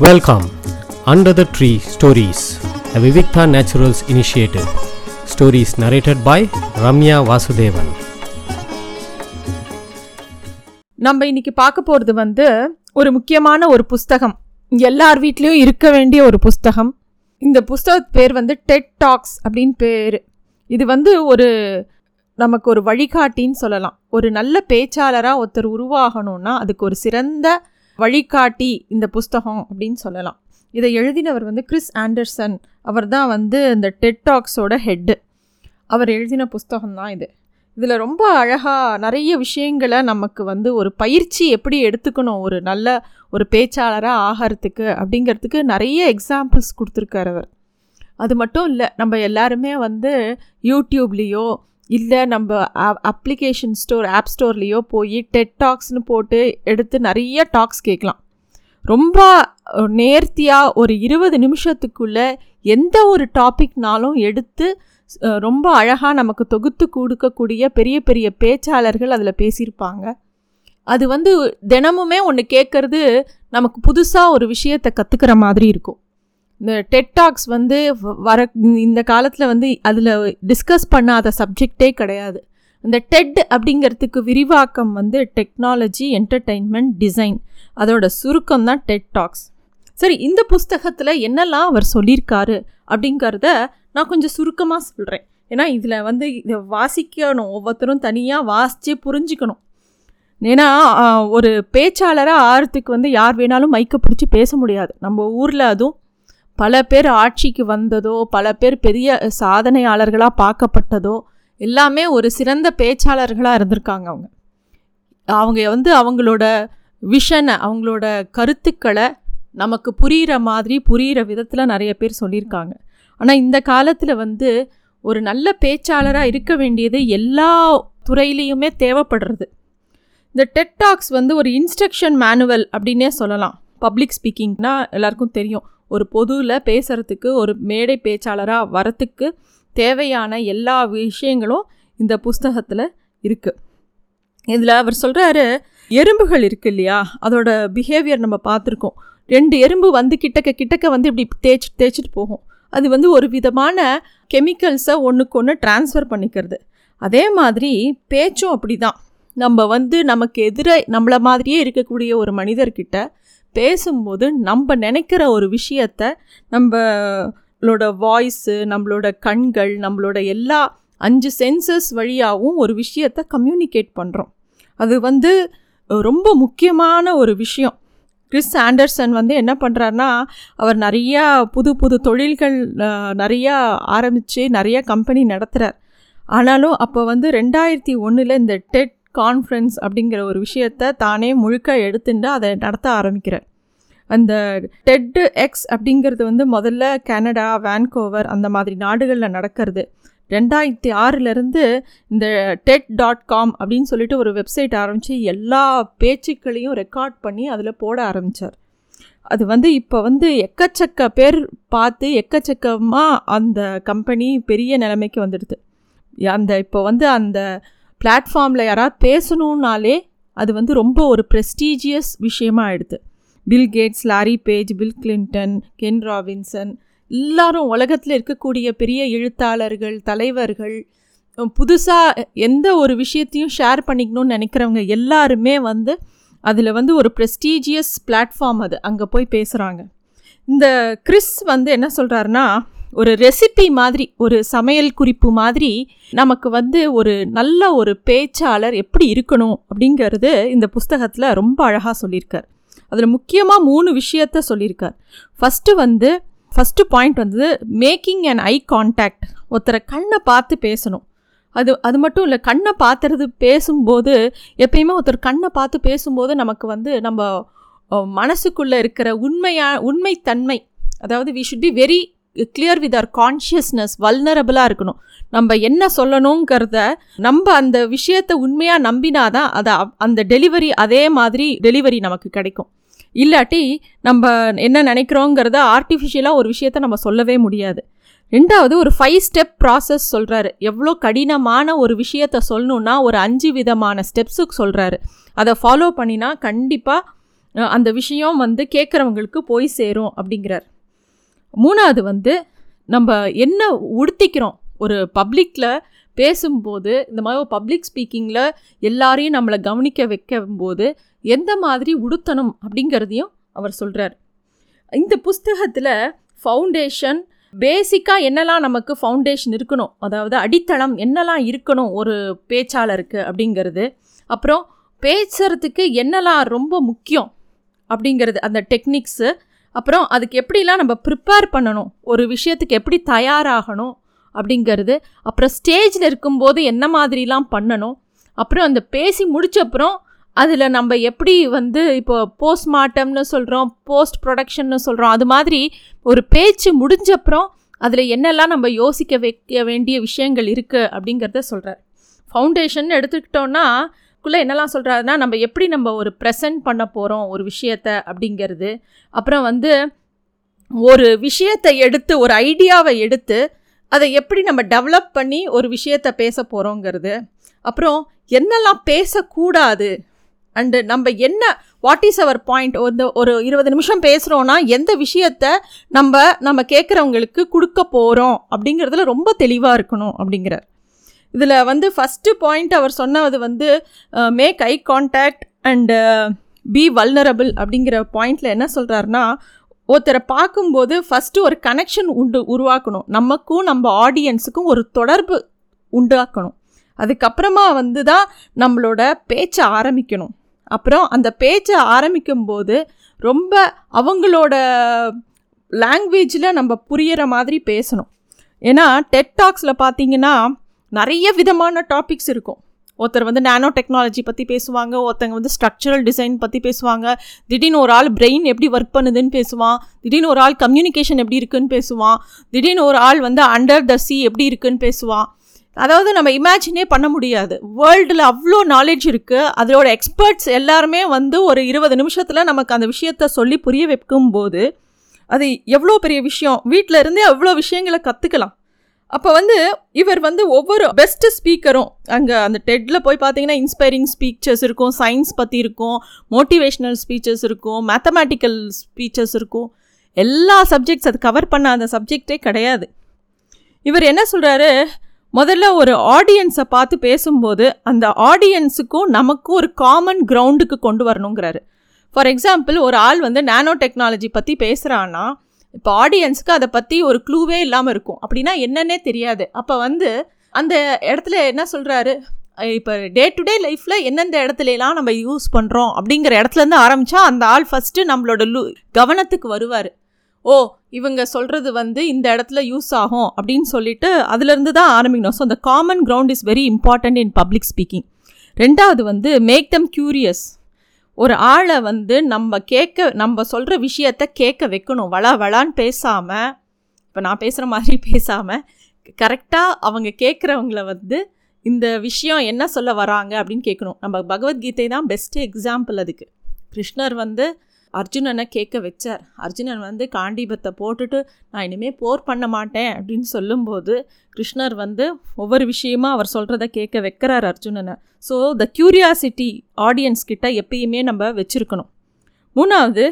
Welcome under the tree stories a Vivikta Naturals initiative. Stories narrated by Ramya Vasudevan நம்ம இன்னைக்கு பார்க்க போகிறது வந்து ஒரு முக்கியமான ஒரு புஸ்தகம். எல்லார் வீட்லேயும் இருக்க வேண்டிய ஒரு புஸ்தகம். இந்த புஸ்தக பேர் வந்து டெட் டாக்ஸ் அப்படின்னு பேர். இது வந்து ஒரு நமக்கு ஒரு வழிகாட்டின்னு சொல்லலாம். ஒரு நல்ல பேச்சாளராக ஒருத்தர் உருவாகணும்னா அதுக்கு ஒரு சிறந்த வழிகாட்டி இந்த புஸ்தகம் அப்படின்னு சொல்லலாம். இதை எழுதினவர் வந்து கிறிஸ் ஆண்டர்சன் அவர் தான் வந்து இந்த டெட் டாக்ஸோட ஹெட்டு அவர் எழுதின புஸ்தகம் தான் இது. இதில் ரொம்ப அழகாக நிறைய விஷயங்களை நமக்கு வந்து ஒரு பயிற்சி எப்படி எடுத்துக்கணும் ஒரு நல்ல ஒரு பேச்சாளராக ஆகிறதுக்கு அப்படிங்கிறதுக்கு நிறைய எக்ஸாம்பிள்ஸ் கொடுத்துருக்காரு அவர். அது மட்டும் இல்லை நம்ம எல்லாருமே வந்து யூடியூப்லேயோ இல்லை நம்ம அப்ளிகேஷன் ஸ்டோர் ஆப் ஸ்டோர்லேயோ போய் டெட் டாக்ஸ்னு போட்டு எடுத்து நிறைய டாக்ஸ் கேட்கலாம் ரொம்ப நேர்த்தியாக ஒரு இருபது நிமிஷத்துக்குள்ளே எந்த ஒரு டாபிக்னாலும் எடுத்து ரொம்ப அழகாக நமக்கு தொகுத்து கொடுக்கக்கூடிய பெரிய பெரிய பேச்சாளர்கள் அதில் பேசியிருப்பாங்க. அது வந்து தினமுமே ஒன்று கேட்குறது நமக்கு புதுசாக ஒரு விஷயத்தை கற்றுக்கிற மாதிரி இருக்கும். இந்த டெட் டாக்ஸ் வந்து வ- வர இந்த காலத்தில் வந்து அதில் டிஸ்கஸ் பண்ணாத சப்ஜெக்டே கிடையாது. இந்த டெட் அப்படிங்கிறதுக்கு விரிவாக்கம் வந்து டெக்னாலஜி என்டர்டெயின்மெண்ட் டிசைன் அதோட சுருக்கம் தான் டெட் டாக்ஸ் சரி இந்த புஸ்தகத்தில் என்னெல்லாம் அவர் சொல்லியிருக்காரு அப்படிங்கிறத நான் கொஞ்சம் சுருக்கமாக சொல்கிறேன் ஏன்னா இதில் வந்து இதை வாசிக்கணும். ஒவ்வொருத்தரும் தனியாக வாசித்து புரிஞ்சுக்கணும். ஏன்னா ஒரு பேச்சாளராக ஆறுத்துக்கு வந்து யார் வேணாலும் மைக்கை பிடிச்சி பேச முடியாது. நம்ம ஊரில் அதுவும் பல பேர் ஆட்சிக்கு வந்ததோ பல பேர் பெரிய சாதனையாளர்களாக பார்க்கப்பட்டதோ எல்லாமே ஒரு சிறந்த பேச்சாளர்களாக இருந்திருக்காங்க அவங்க. அவங்க வந்து அவங்களோட விஷனை அவங்களோட கருத்துக்களை நமக்கு புரிகிற மாதிரி புரிகிற விதத்தில் நிறைய பேர் சொல்லியிருக்காங்க. ஆனால் இந்த காலத்தில் வந்து ஒரு நல்ல பேச்சாளராக இருக்க வேண்டியது எல்லா துறையிலையுமே தேவைப்படுறது. இந்த டெட் டாக்ஸ் வந்து ஒரு இன்ஸ்ட்ரக்ஷன் மேனுவல் அப்படின்னே சொல்லலாம். பப்ளிக் ஸ்பீக்கிங்னால் எல்லாருக்கும் தெரியும். ஒரு பொதுவில் பேசுகிறதுக்கு ஒரு மேடை பேச்சாளராக வரத்துக்கு தேவையான எல்லா விஷயங்களும் இந்த புஸ்தகத்தில் இருக்குது இதில் அவர் சொல்கிறாரு எறும்புகள் இருக்குது இல்லையா? அதோட பிஹேவியர் நம்ம பார்த்துருக்கோம். ரெண்டு எறும்பு வந்து கிட்டக்க கிட்டக்க வந்து இப்படி தேய்ச்சி தேய்ச்சிட்டு போகும். அது வந்து ஒரு விதமான கெமிக்கல்ஸை ஒன்றுக்கு ஒன்று ட்ரான்ஸ்ஃபர் பண்ணிக்கிறது. அதே மாதிரி பேச்சும் அப்படி தான் நம்ம வந்து நமக்கு எதிரே நம்மளை மாதிரியே இருக்கக்கூடிய ஒரு மனிதர்கிட்ட பேசும்போது நம்ம நினைக்கிற ஒரு விஷயத்த நம்மளோட வாய்ஸு நம்மளோட கண்கள் நம்மளோட எல்லா அஞ்சு சென்சஸ் வழியாகவும் ஒரு விஷயத்த கம்யூனிகேட் பண்ணுறோம் அது வந்து ரொம்ப முக்கியமான ஒரு விஷயம். கிறிஸ் ஆண்டர்சன் வந்து என்ன பண்ணுறாருனா அவர் நிறையா புது புது தொழில்கள் நிறையா ஆரம்பித்து நிறையா கம்பெனி நடத்துகிறார் ஆனாலும் அப்போ வந்து ரெண்டாயிரத்தி ஒன்றில் இந்த டெட் கான்ஃபரன்ஸ் அப்படிங்கிற ஒரு விஷயத்த தானே முழுக்க எடுத்துட்டு அதை நடத்த ஆரம்பிக்கிறேன். அந்த டெட் எக்ஸ் அப்படிங்கிறது வந்து முதல்ல கனடா வான்கோவர் அந்த மாதிரி நாடுகளில் நடக்கிறது. ரெண்டாயிரத்தி ஆறிலிருந்து இந்த டெட் டாட் காம் அப்படின்னு சொல்லிட்டு ஒரு வெப்சைட் ஆரம்பித்து எல்லா பேச்சுக்களையும் ரெக்கார்ட் பண்ணி அதில் போட ஆரம்பித்தார் அது வந்து இப்போ வந்து எக்கச்சக்க பேர் பார்த்து எக்கச்சக்கமாக அந்த கம்பெனி பெரிய நிலைமைக்கு வந்துடுது. அந்த இப்போ வந்து அந்த பிளாட்ஃபார்மில் யாராவது பேசணுன்னாலே அது வந்து ரொம்ப ஒரு ப்ரெஸ்டீஜியஸ் விஷயமா ஆயிடுது. Bill Gates Larry Page Bill Clinton Ken Robinson எல்லாரும் உலகத்தில் இருக்கக்கூடிய பெரிய எழுத்தாளர்கள் தலைவர்கள் புதுசாக எந்த ஒரு விஷயத்தையும் ஷேர் பண்ணிக்கணும்னு நினைக்கிறவங்க எல்லாருமே வந்து அதில் வந்து ஒரு ப்ரெஸ்டீஜியஸ் பிளாட்ஃபார்ம் அது. அங்கே போய் பேசுகிறாங்க இந்த கிறிஸ் வந்து என்ன சொல்கிறாருன்னா ஒரு ரெசிபி மாதிரி ஒரு சமையல் குறிப்பு மாதிரி நமக்கு வந்து ஒரு நல்ல ஒரு பேச்சாளர் எப்படி இருக்கணும் அப்படிங்கிறது இந்த புஸ்தகத்தில் ரொம்ப அழகாக சொல்லியிருக்கார். அதில் முக்கியமாக மூணு விஷயத்த சொல்லியிருக்கார். ஃபஸ்ட்டு வந்து ஃபஸ்ட்டு பாயிண்ட் வந்து மேக்கிங் அண்ட் ஐ கான்டாக்ட் ஒருத்தரை கண்ணை பார்த்து பேசணும். அது அது மட்டும் இல்லை கண்ணை பார்த்துறது பேசும்போது எப்பயுமே ஒருத்தர் கண்ணை பார்த்து பேசும்போது நமக்கு வந்து நம்ம மனசுக்குள்ளே இருக்கிற உண்மையா உண்மைத்தன்மை அதாவது we should be very clear with our consciousness வல்னரபுளாக இருக்கணும். நம்ம என்ன சொல்லணுங்கிறத நம்ம அந்த விஷயத்தை உண்மையாக நம்பினாதான் அதை அப்- அந்த டெலிவரி அதே மாதிரி டெலிவரி நமக்கு கிடைக்கும். இல்லாட்டி நம்ம என்ன நினைக்கிறோங்கிறத ஆர்டிஃபிஷியலாக ஒரு விஷயத்த நம்ம சொல்லவே முடியாது. ரெண்டாவது ஒரு ஃபைவ் ஸ்டெப் ப்ராசஸ் சொல்கிறாரு எவ்வளோ கடினமான ஒரு விஷயத்த சொல்லணுன்னா ஒரு அஞ்சு விதமான ஸ்டெப்ஸுக்கு சொல்கிறாரு அதை ஃபாலோ பண்ணினா கண்டிப்பாக அந்த விஷயம் வந்து கேட்குறவங்களுக்கு போய் சேரும் அப்படிங்கிறார். மூணாவது வந்து நம்ம என்ன உடுத்திக்கிறோம்? ஒரு பப்ளிக்கில் பேசும்போது இந்த மாதிரி ஒரு பப்ளிக் ஸ்பீக்கிங்கில் எல்லாரையும் நம்மளை கவனிக்க வைக்கும்போது எந்த மாதிரி உடுத்தணும் அப்படிங்கிறதையும் அவர் சொல்கிறார் இந்த புஸ்தகத்தில் ஃபவுண்டேஷன் பேசிக்காக என்னெல்லாம் நமக்கு ஃபவுண்டேஷன் இருக்கணும்? அதாவது அடித்தளம் என்னெல்லாம் இருக்கணும் ஒரு பேச்சாளருக்கு அப்படிங்கிறது. அப்புறம் பேசுறதுக்கு என்னெல்லாம் ரொம்ப முக்கியம் அப்படிங்கிறது அந்த டெக்னிக்ஸு அப்புறம் அதுக்கு எப்படிலாம் நம்ம ப்ரிப்பேர் பண்ணணும்? ஒரு விஷயத்துக்கு எப்படி தயாராகணும்? அப்படிங்கிறது அப்புறம் ஸ்டேஜில் இருக்கும்போது என்ன மாதிரிலாம் பண்ணணும்? அப்புறம் அந்த பேசி முடிச்சப்புறம் அதில் நம்ம எப்படி வந்து இப்போ போஸ்ட்மார்ட்டம்னு சொல்கிறோம் போஸ்ட் ப்ரொடக்ஷன்னு சொல்கிறோம் அது மாதிரி ஒரு பேச்சு முடிஞ்சப்புறம் அதில் என்னெல்லாம் நம்ம யோசிக்க வைக்க வேண்டிய விஷயங்கள் இருக்குது அப்படிங்கிறத சொல்கிறார் ஃபவுண்டேஷன் எடுத்துக்கிட்டோன்னா குள்ளே என்னெல்லாம் சொல்கிறாருன்னா நம்ம எப்படி நம்ம ஒரு ப்ரெசன்ட் பண்ண போகிறோம் ஒரு விஷயத்த அப்படிங்கிறது. அப்புறம் வந்து ஒரு விஷயத்தை எடுத்து ஒரு ஐடியாவை எடுத்து அதை எப்படி நம்ம டெவலப் பண்ணி ஒரு விஷயத்தை பேச போகிறோங்கிறது அப்புறம் என்னெல்லாம் பேசக்கூடாது? அண்டு நம்ம என்ன வாட் இஸ் அவர் பாயிண்ட் ஒரு ஒரு இருபது நிமிஷம் பேசுகிறோன்னா எந்த விஷயத்த நம்ம நம்ம கேட்குறவங்களுக்கு கொடுக்க போகிறோம் அப்படிங்கிறதுல ரொம்ப தெளிவாக இருக்கணும் அப்படிங்கிறார். இதில் வந்து ஃபஸ்ட்டு பாயிண்ட் அவர் சொன்னது வந்து make eye contact and be vulnerable அப்படிங்கிற பாயிண்டில் என்ன சொல்கிறாருன்னா ஒருத்தரை பார்க்கும்போது ஃபஸ்ட்டு ஒரு கனெக்ஷன் உண்டு உருவாக்கணும். நமக்கும் நம்ம ஆடியன்ஸுக்கும் ஒரு தொடர்பு உண்டாக்கணும். அதுக்கப்புறமா வந்து தான் நம்மளோட பேச்சை ஆரம்பிக்கணும். அப்புறம் அந்த பேச்சை ஆரம்பிக்கும்போது ரொம்ப அவங்களோட லாங்குவேஜில் நம்ம புரியிற மாதிரி பேசணும். ஏன்னா டெட் டாக்ஸில் பார்த்தீங்கன்னா நிறைய விதமான டாபிக்ஸ் இருக்கும். ஒருத்தர் வந்து நானோ டெக்னாலஜி பற்றி பேசுவாங்க ஒருத்தங்க வந்து ஸ்ட்ரக்சரல் டிசைன் பற்றி பேசுவாங்க. திடீர்னு ஒரு ஆள் பிரெயின் எப்படி ஒர்க் பண்ணுதுன்னு பேசுவான். திடீர்னு ஒரு ஆள் கம்யூனிகேஷன் எப்படி இருக்குன்னு பேசுவான். திடீர்னு ஒரு ஆள் வந்து அண்டர் த சி எப்படி இருக்குன்னு பேசுவான். அதாவது நம்ம இமேஜினே பண்ண முடியாது. வேர்ல்டில் அவ்வளோ நாலேஜ் இருக்குது அதோட எக்ஸ்பர்ட்ஸ் எல்லாருமே வந்து ஒரு இருபது நிமிஷத்தில் நமக்கு அந்த விஷயத்த சொல்லி புரிய வைக்கும்போது அது எவ்வளோ பெரிய விஷயம். வீட்டில் இருந்தே அவ்வளோ விஷயங்களை கற்றுக்கலாம் அப்போ வந்து இவர் வந்து ஒவ்வொரு பெஸ்ட் ஸ்பீக்கரும் அங்கே அந்த டெட்டில் போய் பார்த்தீங்கன்னா இன்ஸ்பைரிங் ஸ்பீச்சஸ் இருக்கும் சயின்ஸ் பற்றி இருக்கும் மோட்டிவேஷ்னல் ஸ்பீச்சஸ் இருக்கும் மேத்தமேட்டிக்கல் ஸ்பீச்சஸ் இருக்கும். எல்லா சப்ஜெக்ட்ஸ் அது கவர் பண்ண அந்த சப்ஜெக்டே கிடையாது. இவர் என்ன சொல்கிறாரு முதல்ல ஒரு ஆடியன்ஸை பார்த்து பேசும்போது அந்த ஆடியன்ஸுக்கும் நமக்கும் ஒரு காமன் கிரவுண்டுக்கு கொண்டு வரணுங்கிறாரு. ஃபார் எக்ஸாம்பிள் ஒரு ஆள் வந்து நானோ டெக்னாலஜி பற்றி பேசுகிறான்னா இப்போ ஆடியன்ஸுக்கு அதை பற்றி ஒரு க்ளூவே இல்லாமல் இருக்கும். அப்படின்னா என்னன்னே தெரியாது. அப்போ வந்து அந்த இடத்துல என்ன சொல்கிறாரு இப்போ டே டு டே லைஃப்பில் எந்தெந்த இடத்துலலாம் நம்ம யூஸ் பண்ணுறோம் அப்படிங்கிற இடத்துலேருந்து ஆரம்பித்தா அந்த ஆள் ஃபஸ்ட்டு நம்மளோட லு கவனத்துக்கு வருவார். ஓ இவங்க சொல்கிறது வந்து இந்த இடத்துல யூஸ் ஆகும் அப்படின்னு சொல்லிட்டு அதுலேருந்து தான் ஆரம்பிக்கணும். ஸோ அந்த common ground is very important in public speaking ரெண்டாவது வந்து மேக் தம் க்யூரியஸ் ஒரு ஆளை வந்து நம்ம கேட்க நம்ம சொல்கிற விஷயத்த கேட்க வைக்கணும். வளா வளான்னு பேசாமல் இப்போ நான் பேசுகிற மாதிரி பேசாமல் கரெக்டாக அவங்க கேட்குறவங்கள வந்து இந்த விஷயம் என்ன சொல்ல வராங்க அப்படின்னு கேட்கணும். நம்ம பகவத்கீதை தான் பெஸ்ட்டு எக்ஸாம்பிள் அதுக்கு. கிருஷ்ணர் வந்து அர்ஜுனனை கேட்க வச்சார். அர்ஜுனன் வந்து காண்டீபத்தை போட்டுட்டு நான் இனிமேல் போர் பண்ண மாட்டேன் அப்படின்னு சொல்லும்போது கிருஷ்ணர் வந்து ஒவ்வொரு விஷயமா அவர் சொல்கிறத கேட்க வைக்கிறார் அர்ஜுனனை. ஸோ த க்யூரியாசிட்டி ஆடியன்ஸ் கிட்ட எப்பயுமே நம்ம வச்சுருக்கணும். மூணாவது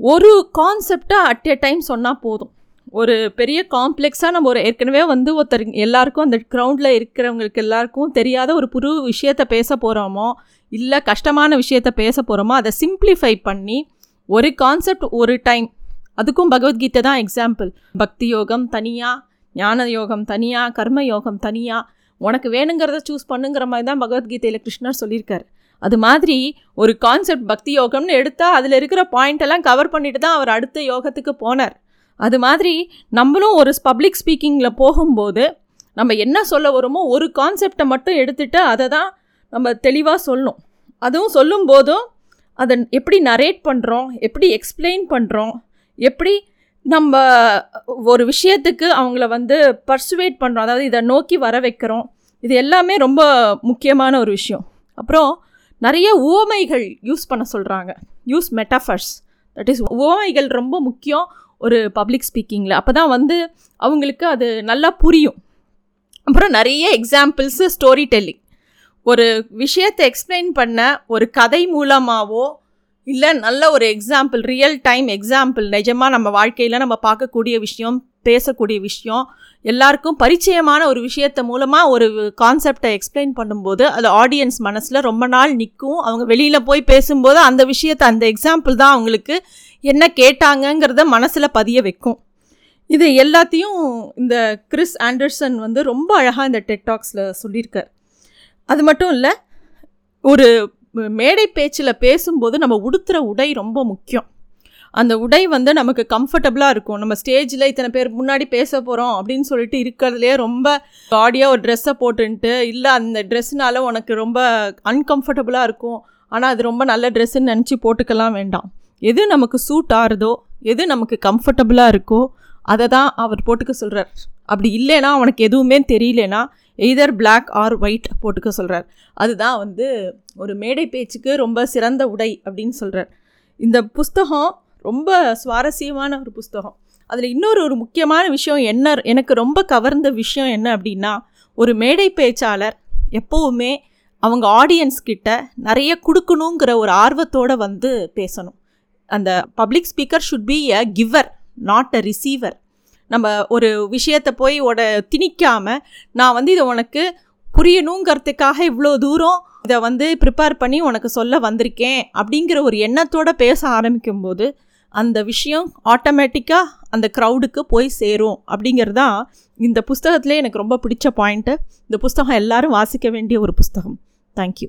ஒரு கான்செப்டை அட் எ டைம் சொன்னால் போதும். ஒரு பெரிய காம்ப்ளெக்ஸாக நம்ம ஒரு ஏற்கனவே வந்து ஒருத்தர் எல்லாருக்கும் அந்த க்ரௌண்டில் இருக்கிறவங்களுக்கு எல்லாருக்கும் தெரியாத ஒரு புது விஷயத்தை பேச போகிறோமோ இல்லை கஷ்டமான விஷயத்த பேச போகிறோமோ அதை சிம்பிளிஃபை பண்ணி ஒரு கான்செப்ட் ஒரு டைம் அதுக்கும் பகவத்கீதை தான் எக்ஸாம்பிள் பக்தி யோகம் தனியாக ஞான யோகம் தனியாக கர்ம யோகம் தனியாக உனக்கு வேணுங்கிறத சூஸ் பண்ணுங்கிற மாதிரி தான் பகவத்கீதையில் கிருஷ்ணர் சொல்லியிருக்காரு. அது மாதிரி ஒரு கான்செப்ட் பக்தி யோகம்னு எடுத்தால் அதில் இருக்கிற பாயிண்ட் எல்லாம் கவர் பண்ணிட்டு தான் அவர் அடுத்த யோகத்துக்கு போனார். அது மாதிரி நம்மளும் ஒரு பப்ளிக் ஸ்பீக்கிங்கில் போகும்போது நம்ம என்ன சொல்ல வரோமோ ஒரு கான்செப்டை மட்டும் எடுத்துகிட்டு அதை தான் நம்ம தெளிவாக சொல்லணும். அதுவும் சொல்லும்போதும் அதை எப்படி நரேட் பண்ணுறோம் எப்படி எக்ஸ்பிளைன் பண்ணுறோம் எப்படி நம்ம ஒரு விஷயத்துக்கு அவங்கள வந்து பர்சுவேட் பண்ணுறோம் அதாவது இதை நோக்கி வர வைக்கிறோம். இது எல்லாமே ரொம்ப முக்கியமான ஒரு விஷயம். அப்புறம் நிறைய உவமைகள் யூஸ் பண்ண சொல்கிறாங்க யூஸ் மெட்டாஃபர்ஸ் தட் இஸ் உவமைகள் ரொம்ப முக்கியம். ஒரு பப்ளிக் ஸ்பீக்கிங்கில் அப்போ தான் வந்து அவங்களுக்கு அது நல்லா புரியும். அப்புறம் நிறைய எக்ஸாம்பிள்ஸு ஸ்டோரி டெல்லிங் ஒரு விஷயத்தை எக்ஸ்பிளைன் பண்ண ஒரு கதை மூலமாகவோ இல்லை நல்ல ஒரு எக்ஸாம்பிள் ரியல் டைம் எக்ஸாம்பிள் நிஜமாக நம்ம வாழ்க்கையில் நம்ம பார்க்கக்கூடிய விஷயம் பேசக்கூடிய விஷயம் எல்லாருக்கும் பரிச்சயமான ஒரு விஷயத்தை மூலமாக ஒரு கான்செப்டை எக்ஸ்பிளைன் பண்ணும்போது அது ஆடியன்ஸ் மனசில் ரொம்ப நாள் நிற்கும் அவங்க வெளியில் போய் பேசும்போது அந்த விஷயத்தை அந்த எக்ஸாம்பிள் தான் அவங்களுக்கு என்ன கேட்டாங்கங்கிறத மனசில் பதிய வைக்கும். இது எல்லாத்தையும் இந்த கிறிஸ் ஆண்டர்சன் வந்து ரொம்ப அழகாக இந்த டெட்டாக்ஸில் சொல்லியிருக்கார். அது மட்டும் இல்லை ஒரு மேடை பேச்சில் பேசும்போது நம்ம உடுத்துகிற உடை ரொம்ப முக்கியம். அந்த உடை வந்து நமக்கு கம்ஃபர்டபுளாக இருக்கும். நம்ம ஸ்டேஜில் இத்தனை பேர் முன்னாடி பேச போகிறோம் அப்படின்னு சொல்லிட்டு இருக்கிறதுலே ரொம்ப காடியாக ஒரு ட்ரெஸ்ஸை போட்டுன்ட்டு இல்லை அந்த ட்ரெஸ்னால உனக்கு ரொம்ப அன்கம்ஃபர்டபுளாக இருக்கும். ஆனால் அது ரொம்ப நல்ல ட்ரெஸ்ஸுன்னு நினச்சி போட்டுக்கலாம் வேண்டாம். எது நமக்கு சூட் ஆகுதோ எது நமக்கு கம்ஃபர்டபுளாக இருக்கோ அதை தான் அவர் போட்டுக்க சொல்கிறார் அப்படி இல்லைன்னா அவனுக்கு எதுவுமே தெரியலனா எய்தர் பிளாக் ஆர் ஒயிட் போட்டுக்க சொல்கிறார் அதுதான் வந்து ஒரு மேடை பேச்சுக்கு ரொம்ப சிறந்த உடை அப்படின்னு சொல்கிறார் இந்த புஸ்தகம் ரொம்ப சுவாரஸ்யமான ஒரு புஸ்தகம். அதில் இன்னொரு ஒரு முக்கியமான விஷயம் என்ன எனக்கு ரொம்ப கவர்ந்த விஷயம் என்ன அப்படின்னா ஒரு மேடை பேச்சாளர் எப்போவுமே அவங்க ஆடியன்ஸ் கிட்ட நிறைய கொடுக்கணுங்கிற ஒரு ஆர்வத்தோடு வந்து பேசணும். அந்த public speaker should be a giver not a receiver நம்ம ஒரு விஷயத்தை போய் உட திணிக்காமல் நான் வந்து இதை உனக்கு புரியணுங்கிறதுக்காக இவ்வளோ தூரம் இதை வந்து ப்ரிப்பேர் பண்ணி உனக்கு சொல்ல வந்திருக்கேன் அப்படிங்கிற ஒரு எண்ணத்தோடு பேச ஆரம்பிக்கும்போது அந்த விஷயம் ஆட்டோமேட்டிக்காக அந்த க்ரௌடுக்கு போய் சேரும் அப்படிங்கிறது தான் இந்த புஸ்தகத்திலே எனக்கு ரொம்ப பிடிச்ச பாயிண்ட்டு இந்த புஸ்தகம் எல்லாரும் வாசிக்க வேண்டிய ஒரு புஸ்தகம். Thank you